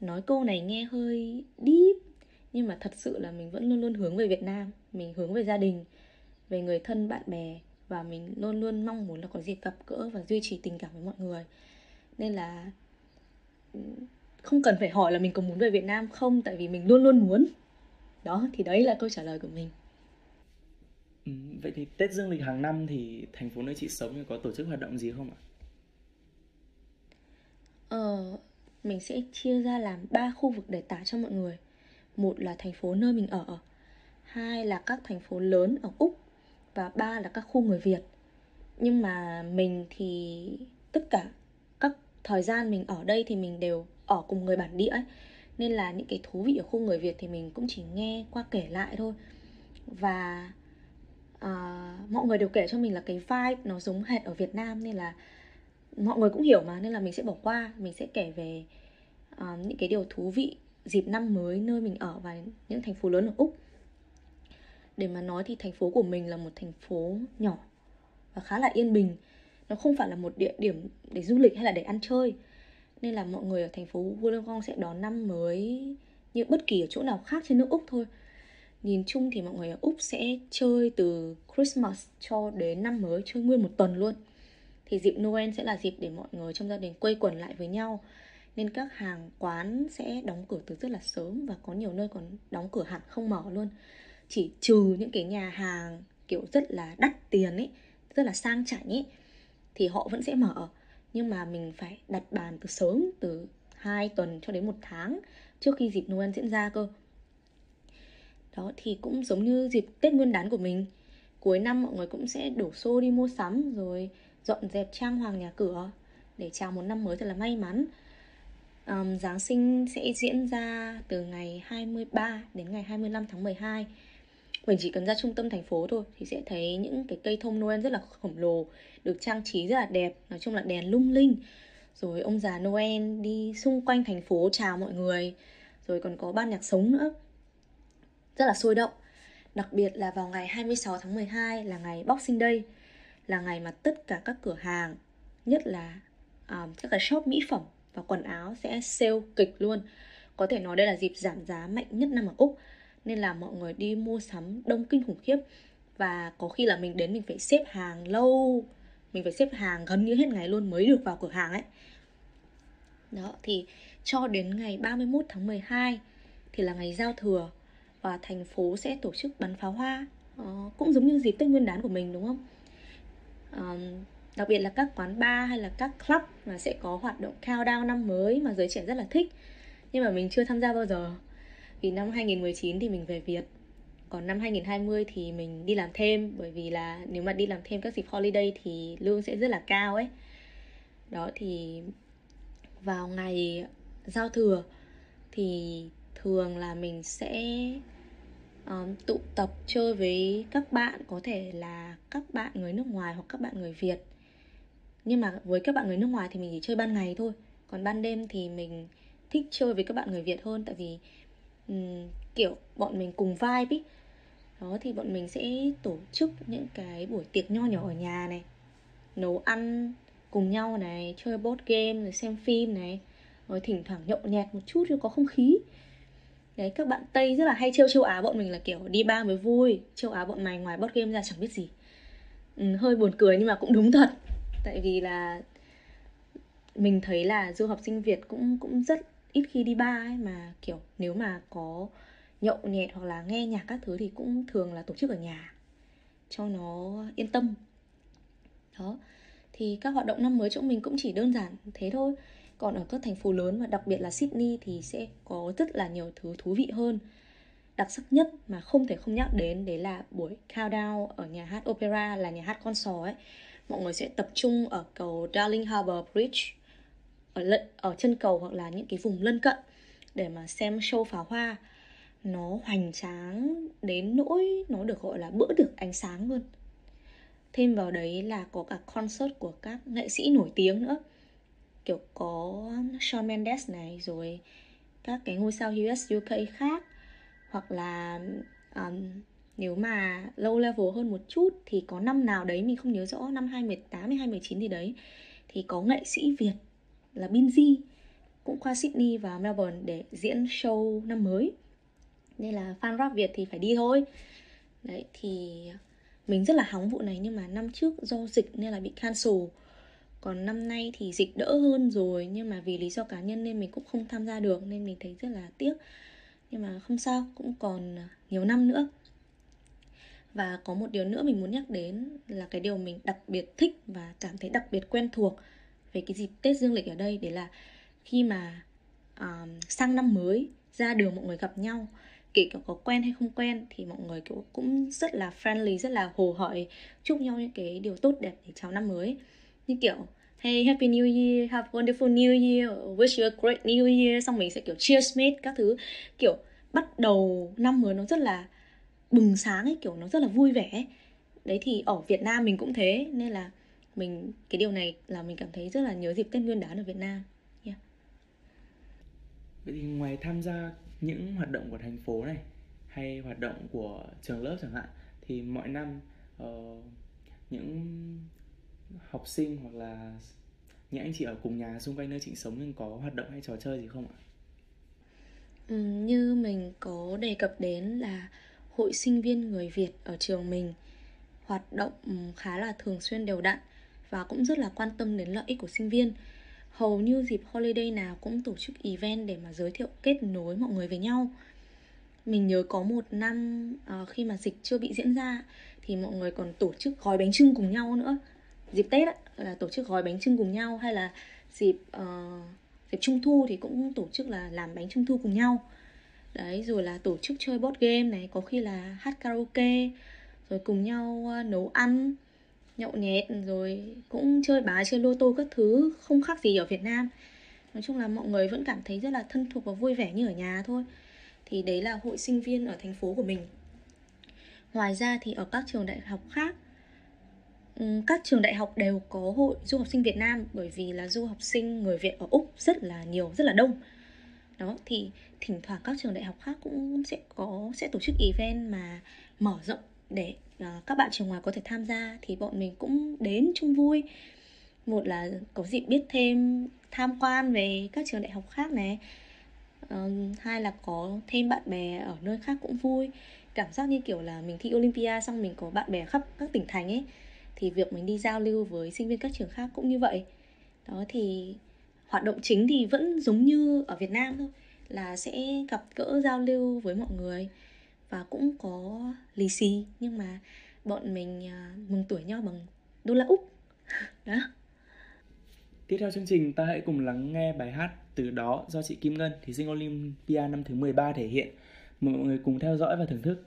Nói câu này nghe hơi deep, nhưng mà thật sự là mình vẫn luôn luôn hướng về Việt Nam, mình hướng về gia đình, về người thân, bạn bè, và mình luôn luôn mong muốn là có dịp gặp gỡ và duy trì tình cảm với mọi người. Nên là ừ, không cần phải hỏi là mình có muốn về Việt Nam không tại vì mình luôn luôn muốn. Đó thì đấy là câu trả lời của mình. Ừ, vậy thì Tết Dương lịch hàng năm thì thành phố nơi chị sống có tổ chức hoạt động gì không ạ? Ờ, mình sẽ chia ra làm ba khu vực để tả cho mọi người. Một là thành phố nơi mình ở hai là các thành phố lớn ở úc và ba là các khu người việt. Nhưng mà mình thì tất cả các thời gian mình ở đây thì mình đều ở cùng người bản địa ấy nên là những cái thú vị ở khu người việt thì mình cũng chỉ nghe qua kể lại thôi và uh, mọi người đều kể cho mình là cái vibe nó giống hệt ở việt nam nên là mọi người cũng hiểu mà nên là mình sẽ bỏ qua mình sẽ kể về uh, những cái điều thú vị dịp năm mới nơi mình ở và những thành phố lớn ở Úc. Để mà nói thì thành phố của mình là một thành phố nhỏ và khá là yên bình. Nó không phải là một địa điểm để du lịch hay là để ăn chơi. Nên là mọi người ở thành phố Wollongong sẽ đón năm mới như bất kỳ ở chỗ nào khác trên nước Úc thôi. Nhìn chung thì mọi người ở Úc sẽ chơi từ Christmas cho đến năm mới, chơi nguyên một tuần luôn. Thì dịp Noel sẽ là dịp để mọi người trong gia đình quây quần lại với nhau nên các hàng quán sẽ đóng cửa từ rất là sớm và có nhiều nơi còn đóng cửa hẳn không mở luôn chỉ trừ những cái nhà hàng kiểu rất là đắt tiền ấy, rất là sang chảnh ấy, thì họ vẫn sẽ mở nhưng mà mình phải đặt bàn từ sớm từ 2 tuần cho đến một tháng trước khi dịp Noel diễn ra cơ. Đó thì cũng giống như dịp Tết Nguyên đán của mình. Cuối năm mọi người cũng sẽ đổ xô đi mua sắm rồi dọn dẹp trang hoàng nhà cửa để chào một năm mới thật là may mắn. Um, Giáng sinh sẽ diễn ra từ ngày 23 đến ngày 25 tháng 12 mình chỉ cần ra trung tâm thành phố thôi Thì sẽ thấy những cái cây thông Noel rất là khổng lồ Được trang trí rất là đẹp Nói chung là đèn lung linh. Rồi ông già Noel đi xung quanh thành phố chào mọi người. Rồi còn có ban nhạc sống nữa. Rất là sôi động. Đặc biệt là vào ngày 26 tháng 12 là ngày Boxing Day Là ngày mà tất cả các cửa hàng Nhất là um, các cái shop mỹ phẩm và quần áo sẽ sale kịch luôn. Có thể nói đây là dịp giảm giá mạnh nhất năm ở úc nên là mọi người đi mua sắm đông kinh khủng khiếp. Và có khi là mình đến mình phải xếp hàng lâu mình phải xếp hàng gần như hết ngày luôn mới được vào cửa hàng ấy. Đó thì cho đến ngày 31 tháng 12 thì là ngày giao thừa và thành phố sẽ tổ chức bắn pháo hoa. Ờ, cũng giống như dịp Tết Nguyên đán của mình đúng không? Ờ, đặc biệt là các quán bar hay là các club mà sẽ có hoạt động countdown năm mới mà giới trẻ rất là thích. Nhưng mà mình chưa tham gia bao giờ vì năm 2019 thì mình về Việt. Còn năm 2020 thì mình đi làm thêm bởi vì là nếu mà đi làm thêm các dịp holiday thì lương sẽ rất là cao ấy. Đó thì vào ngày giao thừa thì thường là mình sẽ um, tụ tập chơi với các bạn có thể là các bạn người nước ngoài hoặc các bạn người Việt. Nhưng mà với các bạn người nước ngoài thì mình chỉ chơi ban ngày thôi. Còn ban đêm thì mình thích chơi với các bạn người Việt hơn tại vì um, kiểu bọn mình cùng vibe ý. Đó thì bọn mình sẽ tổ chức những cái buổi tiệc nho nhỏ ở nhà này. Nấu ăn cùng nhau này chơi board game rồi xem phim này. Rồi thỉnh thoảng nhậu nhẹt một chút cho có không khí. Đấy các bạn tây rất là hay trêu châu á bọn mình là kiểu đi ba mới vui. Châu á bọn mày ngoài board game ra chẳng biết gì. Ừ, hơi buồn cười nhưng mà cũng đúng thật. Tại vì là mình thấy là du học sinh việt cũng cũng rất ít khi đi ba ấy, mà kiểu nếu mà có nhậu nhẹt hoặc là nghe nhạc các thứ thì cũng thường là tổ chức ở nhà, cho nó yên tâm. Đó, thì các hoạt động năm mới chỗ mình cũng chỉ đơn giản thế thôi. Còn ở các thành phố lớn và đặc biệt là Sydney thì sẽ có rất là nhiều thứ thú vị hơn. Đặc sắc nhất mà không thể không nhắc đến, đấy là buổi countdown ở nhà hát opera là nhà hát con sò ấy. Mọi người sẽ tập trung ở cầu Darling Harbour Bridge ở lận ở chân cầu hoặc là những cái vùng lân cận để mà xem show pháo hoa. Nó hoành tráng đến nỗi nó được gọi là bữa được ánh sáng luôn. Thêm vào đấy là có cả concert của các nghệ sĩ nổi tiếng nữa. Kiểu có Shawn Mendes này rồi các cái ngôi sao US UK khác. Hoặc là um, nếu mà low level hơn một chút thì có năm nào đấy mình không nhớ rõ năm 2018 hay 2019 thì đấy thì có nghệ sĩ Việt là Binz cũng qua Sydney và Melbourne để diễn show năm mới. Nên là fan rap Việt thì phải đi thôi. Đấy, thì mình rất là hóng vụ này, nhưng mà năm trước do dịch nên là bị cancel. Còn năm nay thì dịch đỡ hơn rồi, nhưng mà vì lý do cá nhân nên mình cũng không tham gia được, nên mình thấy rất là tiếc. Nhưng mà không sao, cũng còn nhiều năm nữa. Và có một điều nữa mình muốn nhắc đến là cái điều mình đặc biệt thích và cảm thấy đặc biệt quen thuộc về cái dịp Tết Dương lịch ở đây đấy là khi mà um, sang năm mới ra đường mọi người gặp nhau kể cả có quen hay không quen thì mọi người kiểu cũng rất là friendly rất là hồ hởi chúc nhau những cái điều tốt đẹp để chào năm mới. Như kiểu Hey Happy New Year, have a wonderful New Year, wish you a great New Year. Xong mình sẽ kiểu cheers mate các thứ. Kiểu bắt đầu năm mới nó rất là bừng sáng ấy, kiểu nó rất là vui vẻ. Đấy thì ở Việt Nam mình cũng thế Nên là mình cái điều này là mình cảm thấy rất là nhớ dịp Tết Nguyên đán ở Việt Nam yeah. Vậy thì ngoài tham gia những hoạt động của thành phố này hay hoạt động của trường lớp chẳng hạn thì mọi năm uh, những học sinh hoặc là những anh chị ở cùng nhà xung quanh nơi chị sống nhưng có hoạt động hay trò chơi gì không ạ? Ừ, như mình có đề cập đến là hội sinh viên người Việt ở trường mình hoạt động khá là thường xuyên đều đặn và cũng rất là quan tâm đến lợi ích của sinh viên. Hầu như dịp holiday nào cũng tổ chức event để mà giới thiệu kết nối mọi người với nhau. Mình nhớ có một năm uh, khi mà dịch chưa bị diễn ra thì mọi người còn tổ chức gói bánh trưng cùng nhau nữa dịp tết á, là tổ chức gói bánh trưng cùng nhau hay là dịp uh, dịp trung thu thì cũng tổ chức là làm bánh trung thu cùng nhau đấy rồi là tổ chức chơi board game này có khi là hát karaoke rồi cùng nhau uh, nấu ăn nhậu nhẹt rồi cũng chơi bá chơi lô tô các thứ không khác gì ở Việt Nam. Nói chung là mọi người vẫn cảm thấy rất là thân thuộc và vui vẻ như ở nhà thôi. Thì đấy là hội sinh viên ở thành phố của mình. Ngoài ra thì ở các trường đại học khác các trường đại học đều có hội du học sinh Việt Nam bởi vì là du học sinh người Việt ở Úc rất là nhiều, rất là đông. Đó thì thỉnh thoảng các trường đại học khác cũng sẽ có sẽ tổ chức event mà mở rộng để uh, các bạn trường ngoài có thể tham gia thì bọn mình cũng đến chung vui. Một là có dịp biết thêm tham quan về các trường đại học khác này. Uh, hai là có thêm bạn bè ở nơi khác cũng vui. Cảm giác như kiểu là mình thi Olympia xong mình có bạn bè khắp các tỉnh thành ấy thì việc mình đi giao lưu với sinh viên các trường khác cũng như vậy đó thì hoạt động chính thì vẫn giống như ở Việt Nam thôi là sẽ gặp gỡ giao lưu với mọi người và cũng có lì xì nhưng mà bọn mình à, mừng tuổi nhau bằng đô la úc [laughs] đó Tiếp theo chương trình ta hãy cùng lắng nghe bài hát Từ đó do chị Kim Ngân, thí sinh Olympia năm thứ 13 thể hiện. Mời mọi người cùng theo dõi và thưởng thức.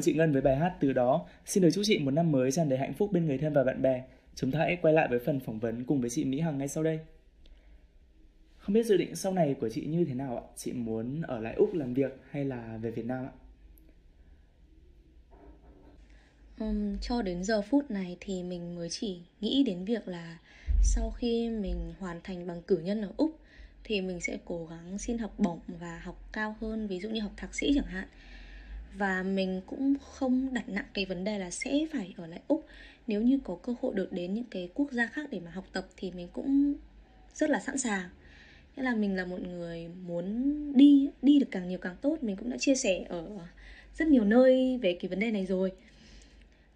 Ơn chị Ngân với bài hát từ đó. Xin được chúc chị một năm mới tràn đầy hạnh phúc bên người thân và bạn bè. Chúng ta hãy quay lại với phần phỏng vấn cùng với chị Mỹ Hằng ngay sau đây. Không biết dự định sau này của chị như thế nào ạ? Chị muốn ở lại Úc làm việc hay là về Việt Nam ạ? Um, cho đến giờ phút này thì mình mới chỉ nghĩ đến việc là sau khi mình hoàn thành bằng cử nhân ở Úc thì mình sẽ cố gắng xin học bổng và học cao hơn ví dụ như học thạc sĩ chẳng hạn và mình cũng không đặt nặng cái vấn đề là sẽ phải ở lại úc. Nếu như có cơ hội được đến những cái quốc gia khác để mà học tập thì mình cũng rất là sẵn sàng. Nghĩa là mình là một người muốn đi đi được càng nhiều càng tốt. Mình cũng đã chia sẻ ở rất nhiều nơi về cái vấn đề này rồi.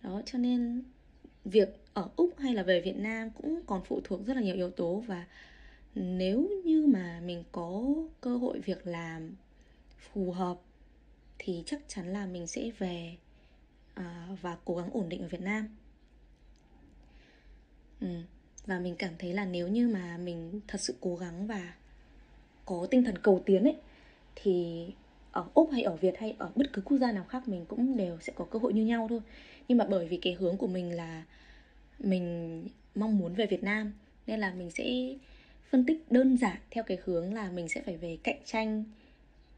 Đó, cho nên việc ở úc hay là về việt nam cũng còn phụ thuộc rất là nhiều yếu tố. Và nếu như mà mình có cơ hội việc làm phù hợp thì chắc chắn là mình sẽ về à, và cố gắng ổn định ở Việt Nam ừ. và mình cảm thấy là nếu như mà mình thật sự cố gắng và có tinh thần cầu tiến ấy thì ở úc hay ở việt hay ở bất cứ quốc gia nào khác mình cũng đều sẽ có cơ hội như nhau thôi nhưng mà bởi vì cái hướng của mình là mình mong muốn về việt nam nên là mình sẽ phân tích đơn giản theo cái hướng là mình sẽ phải về cạnh tranh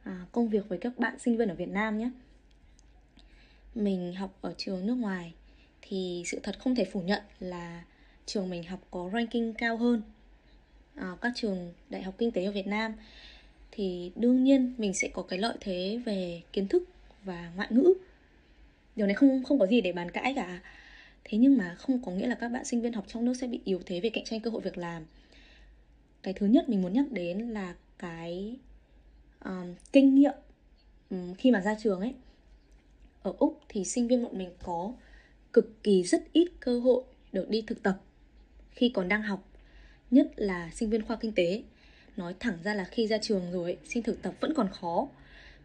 à, công việc với các bạn sinh viên ở Việt Nam nhé. Mình học ở trường nước ngoài thì sự thật không thể phủ nhận là trường mình học có ranking cao hơn à, các trường đại học kinh tế ở Việt Nam. Thì đương nhiên mình sẽ có cái lợi thế về kiến thức và ngoại ngữ. Điều này không không có gì để bàn cãi cả. Thế nhưng mà không có nghĩa là các bạn sinh viên học trong nước sẽ bị yếu thế về cạnh tranh cơ hội việc làm. Cái thứ nhất mình muốn nhắc đến là cái um, kinh nghiệm um, khi mà ra trường ấy ở úc thì sinh viên bọn mình có cực kỳ rất ít cơ hội được đi thực tập khi còn đang học nhất là sinh viên khoa kinh tế. Nói thẳng ra là khi ra trường rồi xin thực tập vẫn còn khó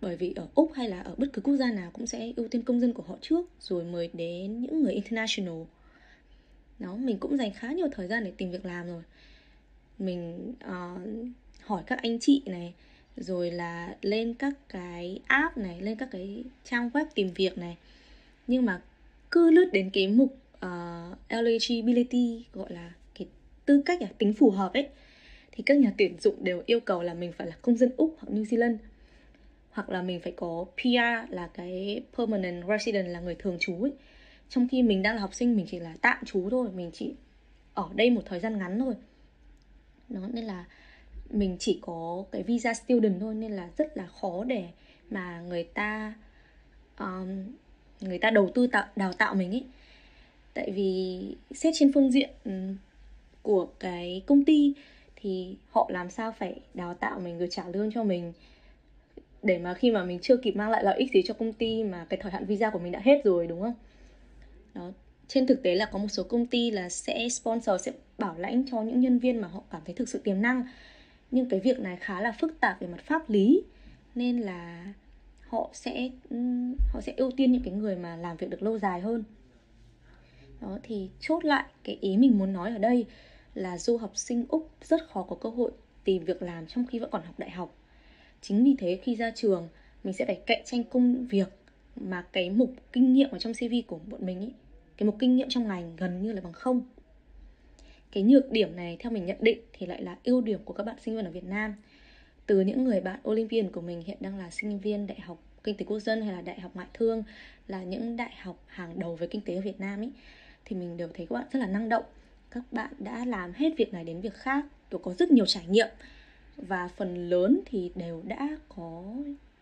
bởi vì ở úc hay là ở bất cứ quốc gia nào cũng sẽ ưu tiên công dân của họ trước rồi mới đến những người international. Đó mình cũng dành khá nhiều thời gian để tìm việc làm rồi. Mình uh, hỏi các anh chị này rồi là lên các cái app này lên các cái trang web tìm việc này. Nhưng mà cứ lướt đến cái mục uh, eligibility gọi là cái tư cách à, tính phù hợp ấy thì các nhà tuyển dụng đều yêu cầu là mình phải là công dân úc hoặc new zealand. Hoặc là mình phải có PR là cái permanent resident là người thường trú ấy. Trong khi mình đang là học sinh mình chỉ là tạm trú thôi mình chỉ ở đây một thời gian ngắn thôi. Đó nên là mình chỉ có cái visa student thôi nên là rất là khó để mà người ta um, người ta đầu tư tạo đào tạo mình ấy. Tại vì xét trên phương diện ừ, của cái công ty thì họ làm sao phải đào tạo mình rồi trả lương cho mình. Để mà khi mà mình chưa kịp mang lại lợi ích gì cho công ty mà cái thời hạn visa của mình đã hết rồi đúng không? Đó. Trên thực tế là có một số công ty là sẽ sponsor sẽ bảo lãnh cho những nhân viên mà họ cảm thấy thực sự tiềm năng nhưng cái việc này khá là phức tạp về mặt pháp lý. Nên là họ sẽ họ sẽ ưu tiên những cái người mà làm việc được lâu dài hơn. Đó, thì chốt lại cái ý mình muốn nói ở đây là du học sinh úc rất khó có cơ hội tìm việc làm trong khi vẫn còn học đại học. Chính vì thế khi ra trường, mình sẽ phải cạnh tranh công việc mà cái mục kinh nghiệm ở trong cv của bọn mình ý, cái mục kinh nghiệm trong ngành gần như là bằng không cái nhược điểm này, theo mình nhận định, thì lại là ưu điểm của các bạn sinh viên ở Việt Nam. Từ những người bạn Olympian của mình, hiện đang là sinh viên đại học kinh tế quốc dân hay là đại học ngoại thương, là những đại học hàng đầu về kinh tế ở Việt Nam ấy thì mình đều thấy các bạn rất là năng động. Các bạn đã làm hết việc này đến việc khác kiểu có rất nhiều trải nghiệm. Và phần lớn thì đều đã có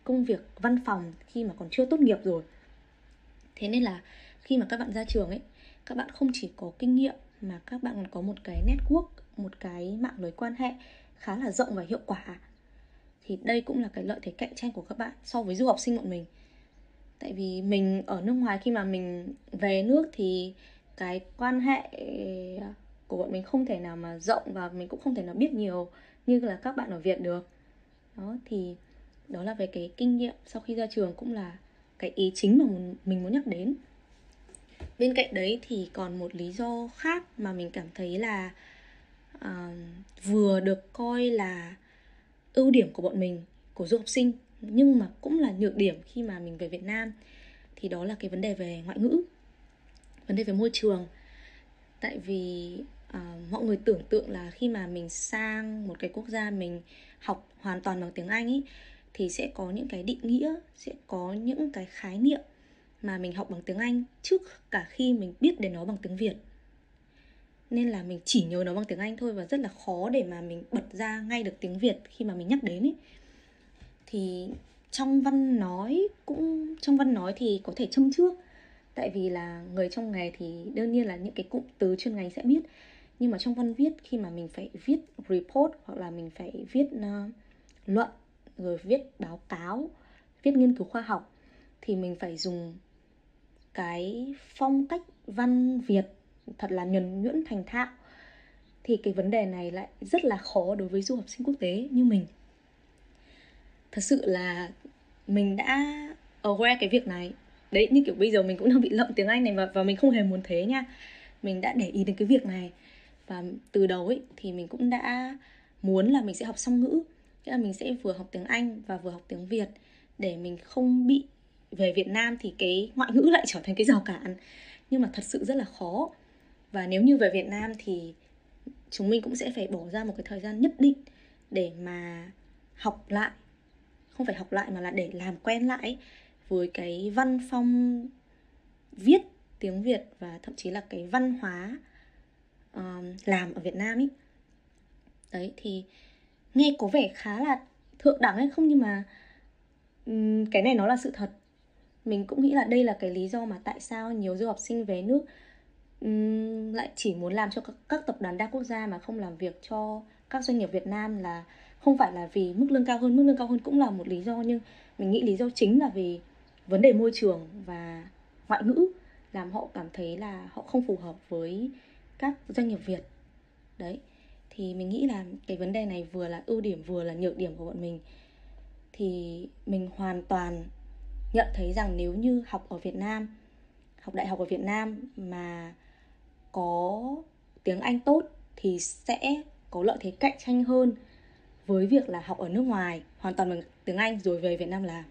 công việc văn phòng khi mà còn chưa tốt nghiệp rồi. Thế nên là khi mà các bạn ra trường ấy, các bạn không chỉ có kinh nghiệm mà các bạn có một cái network, một cái mạng lưới quan hệ khá là rộng và hiệu quả thì đây cũng là cái lợi thế cạnh tranh của các bạn so với du học sinh bọn mình. Tại vì mình ở nước ngoài khi mà mình về nước thì cái quan hệ à, của bọn mình không thể nào mà rộng và mình cũng không thể nào biết nhiều như là các bạn ở Việt được. Đó, thì đó là về cái kinh nghiệm sau khi ra trường cũng là cái ý chính mà mình muốn nhắc đến bên cạnh đấy thì còn một lý do khác mà mình cảm thấy là uh, vừa được coi là ưu điểm của bọn mình của du học sinh nhưng mà cũng là nhược điểm khi mà mình về Việt Nam thì đó là cái vấn đề về ngoại ngữ vấn đề về môi trường. Tại vì uh, mọi người tưởng tượng là khi mà mình sang một cái quốc gia mình học hoàn toàn bằng tiếng Anh ý thì sẽ có những cái định nghĩa sẽ có những cái khái niệm mà mình học bằng tiếng Anh trước cả khi mình biết đến nó bằng tiếng Việt. Nên là mình chỉ nhớ nó bằng tiếng Anh thôi và rất là khó để mà mình bật ra ngay được tiếng Việt khi mà mình nhắc đến ấy. Thì trong văn nói cũng trong văn nói thì có thể châm trước tại vì là người trong nghề thì đương nhiên là những cái cụm từ chuyên ngành sẽ biết. Nhưng mà trong văn viết khi mà mình phải viết report hoặc là mình phải viết uh, luận rồi viết báo cáo viết nghiên cứu khoa học thì mình phải dùng cái phong cách văn việt thật là nhuần nhuyễn thành thạo thì cái vấn đề này lại rất là khó đối với du học sinh quốc tế như mình. Thật sự là mình đã aware cái việc này. Đấy như kiểu bây giờ mình cũng đang bị lậm tiếng anh này và, và mình không hề muốn thế nha. Mình đã để ý đến cái việc này. Và từ đầu ấy thì mình cũng đã muốn là mình sẽ học song ngữ. Nghĩa là mình sẽ vừa học tiếng anh và vừa học tiếng việt để mình không bị về Việt Nam thì cái ngoại ngữ lại trở thành cái rào cản. Nhưng mà thật sự rất là khó. Và nếu như về Việt Nam thì chúng mình cũng sẽ phải bỏ ra một cái thời gian nhất định để mà học lại. Không phải học lại mà là để làm quen lại với cái văn phong viết tiếng Việt và thậm chí là cái văn hóa um, làm ở Việt Nam ấy đấy thì nghe có vẻ khá là thượng đẳng hay không nhưng mà um, cái này nó là sự thật mình cũng nghĩ là đây là cái lý do mà tại sao nhiều du học sinh về nước um, lại chỉ muốn làm cho các, các tập đoàn đa quốc gia mà không làm việc cho các doanh nghiệp Việt Nam là không phải là vì mức lương cao hơn. Mức lương cao hơn cũng là một lý do nhưng mình nghĩ lý do chính là vì vấn đề môi trường và ngoại ngữ làm họ cảm thấy là họ không phù hợp với các doanh nghiệp Việt. Đấy thì mình nghĩ là cái vấn đề này vừa là ưu điểm vừa là nhược điểm của bọn mình. Thì mình hoàn toàn nhận thấy rằng nếu như học ở Việt Nam, học đại học ở Việt Nam mà có tiếng Anh tốt thì sẽ có lợi thế cạnh tranh hơn với việc là học ở nước ngoài, hoàn toàn bằng tiếng Anh rồi về Việt Nam làm.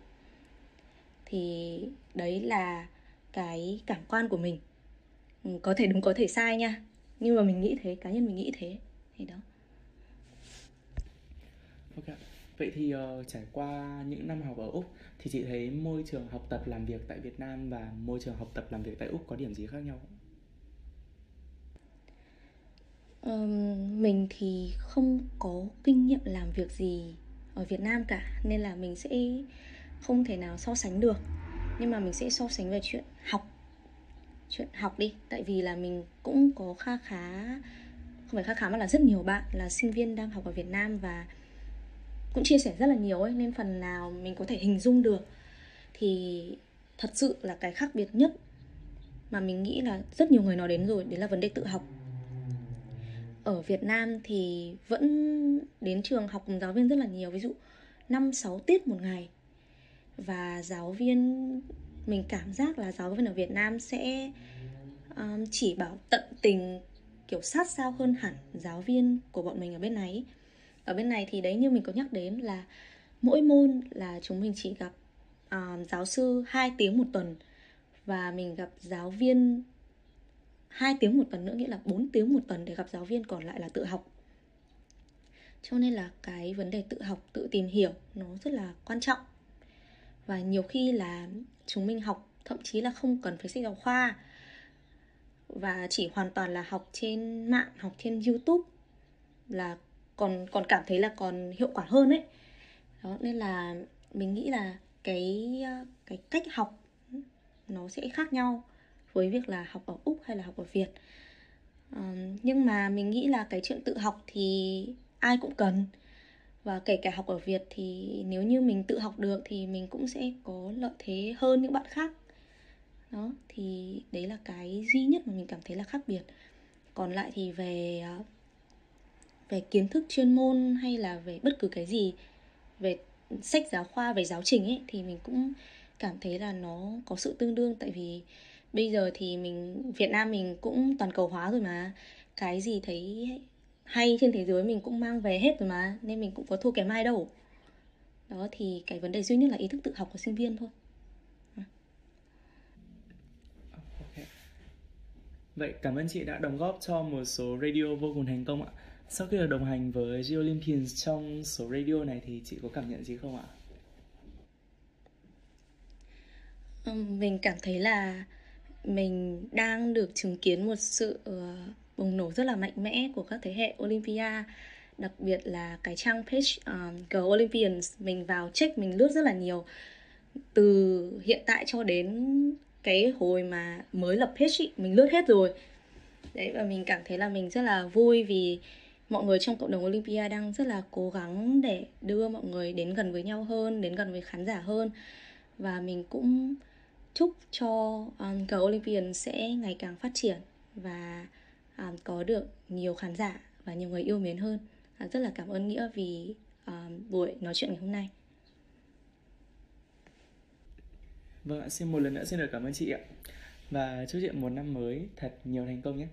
Thì đấy là cái cảm quan của mình. Ừ, có thể đúng, có thể sai nha. Nhưng mà mình nghĩ thế, cá nhân mình nghĩ thế. Thì đó. Ok vậy thì uh, trải qua những năm học ở úc thì chị thấy môi trường học tập làm việc tại việt nam và môi trường học tập làm việc tại úc có điểm gì khác nhau um, mình thì không có kinh nghiệm làm việc gì ở việt nam cả nên là mình sẽ không thể nào so sánh được. Nhưng mà mình sẽ so sánh về chuyện học chuyện học đi. Tại vì là mình cũng có kha khá không phải khá khá mà là rất nhiều bạn là sinh viên đang học ở Việt Nam và cũng chia sẻ rất là nhiều ấy nên phần nào mình có thể hình dung được. Thì thật sự là cái khác biệt nhất mà mình nghĩ là rất nhiều người nói đến rồi đấy là vấn đề tự học. Ở Việt Nam thì vẫn đến trường học cùng giáo viên rất là nhiều ví dụ 5 6 tiết một ngày. Và giáo viên mình cảm giác là giáo viên ở Việt Nam sẽ um, chỉ bảo tận tình kiểu sát sao hơn hẳn giáo viên của bọn mình ở bên này ở bên này thì đấy như mình có nhắc đến là mỗi môn là chúng mình chỉ gặp uh, giáo sư 2 tiếng một tuần và mình gặp giáo viên 2 tiếng một tuần nữa nghĩa là 4 tiếng một tuần để gặp giáo viên còn lại là tự học. Cho nên là cái vấn đề tự học tự tìm hiểu nó rất là quan trọng. Và nhiều khi là chúng mình học thậm chí là không cần phải sách giáo khoa và chỉ hoàn toàn là học trên mạng học trên youtube là còn còn cảm thấy là còn hiệu quả hơn ấy. Đó nên là mình nghĩ là cái ờ, cái cách học nó sẽ khác nhau với việc là học ở úc hay là học ở việt. À, nhưng mà mình nghĩ là cái chuyện tự học thì ai cũng cần. Và kể cả học ở Việt thì nếu như mình tự học được thì mình cũng sẽ có lợi thế hơn những bạn khác. Đó thì đấy là cái duy nhất mà mình cảm thấy là khác biệt. Còn lại thì về ờ, về kiến thức chuyên môn hay là về bất cứ cái gì, về sách giáo khoa, về giáo trình ấy, thì mình cũng cảm thấy là nó có sự tương đương. Tại vì bây giờ thì mình, Việt Nam mình cũng toàn cầu hóa rồi mà. Cái gì thấy hay trên thế giới mình cũng mang về hết rồi mà, nên mình cũng có thua kém ai đâu. Đó, thì cái vấn đề duy nhất là ý thức tự học của sinh viên thôi. Vậy cảm ơn chị đã đóng góp cho một số radio vô cùng thành công ạ sau khi được đồng hành với G Olympians trong số radio này thì chị có cảm nhận gì không ạ? Mình cảm thấy là mình đang được chứng kiến một sự ờ, bùng nổ rất là mạnh mẽ của các thế hệ Olympia đặc biệt là cái trang page um, G Olympians mình vào check mình lướt rất là nhiều từ hiện tại cho đến cái hồi mà mới lập page ý, mình lướt hết rồi đấy và mình cảm thấy là mình rất là vui vì mọi người trong cộng đồng Olympia đang rất là cố gắng để đưa mọi người đến gần với nhau hơn đến gần với khán giả hơn. Và mình cũng chúc cho um, G Olympian sẽ ngày càng phát triển và um, có được nhiều khán giả và nhiều người yêu mến hơn. À, rất là cảm ơn nghĩa vì um, buổi nói chuyện ngày hôm nay. Vâng ạ xin một lần nữa xin được cảm ơn chị ạ. Và chúc chị một năm mới thật nhiều thành công nhé.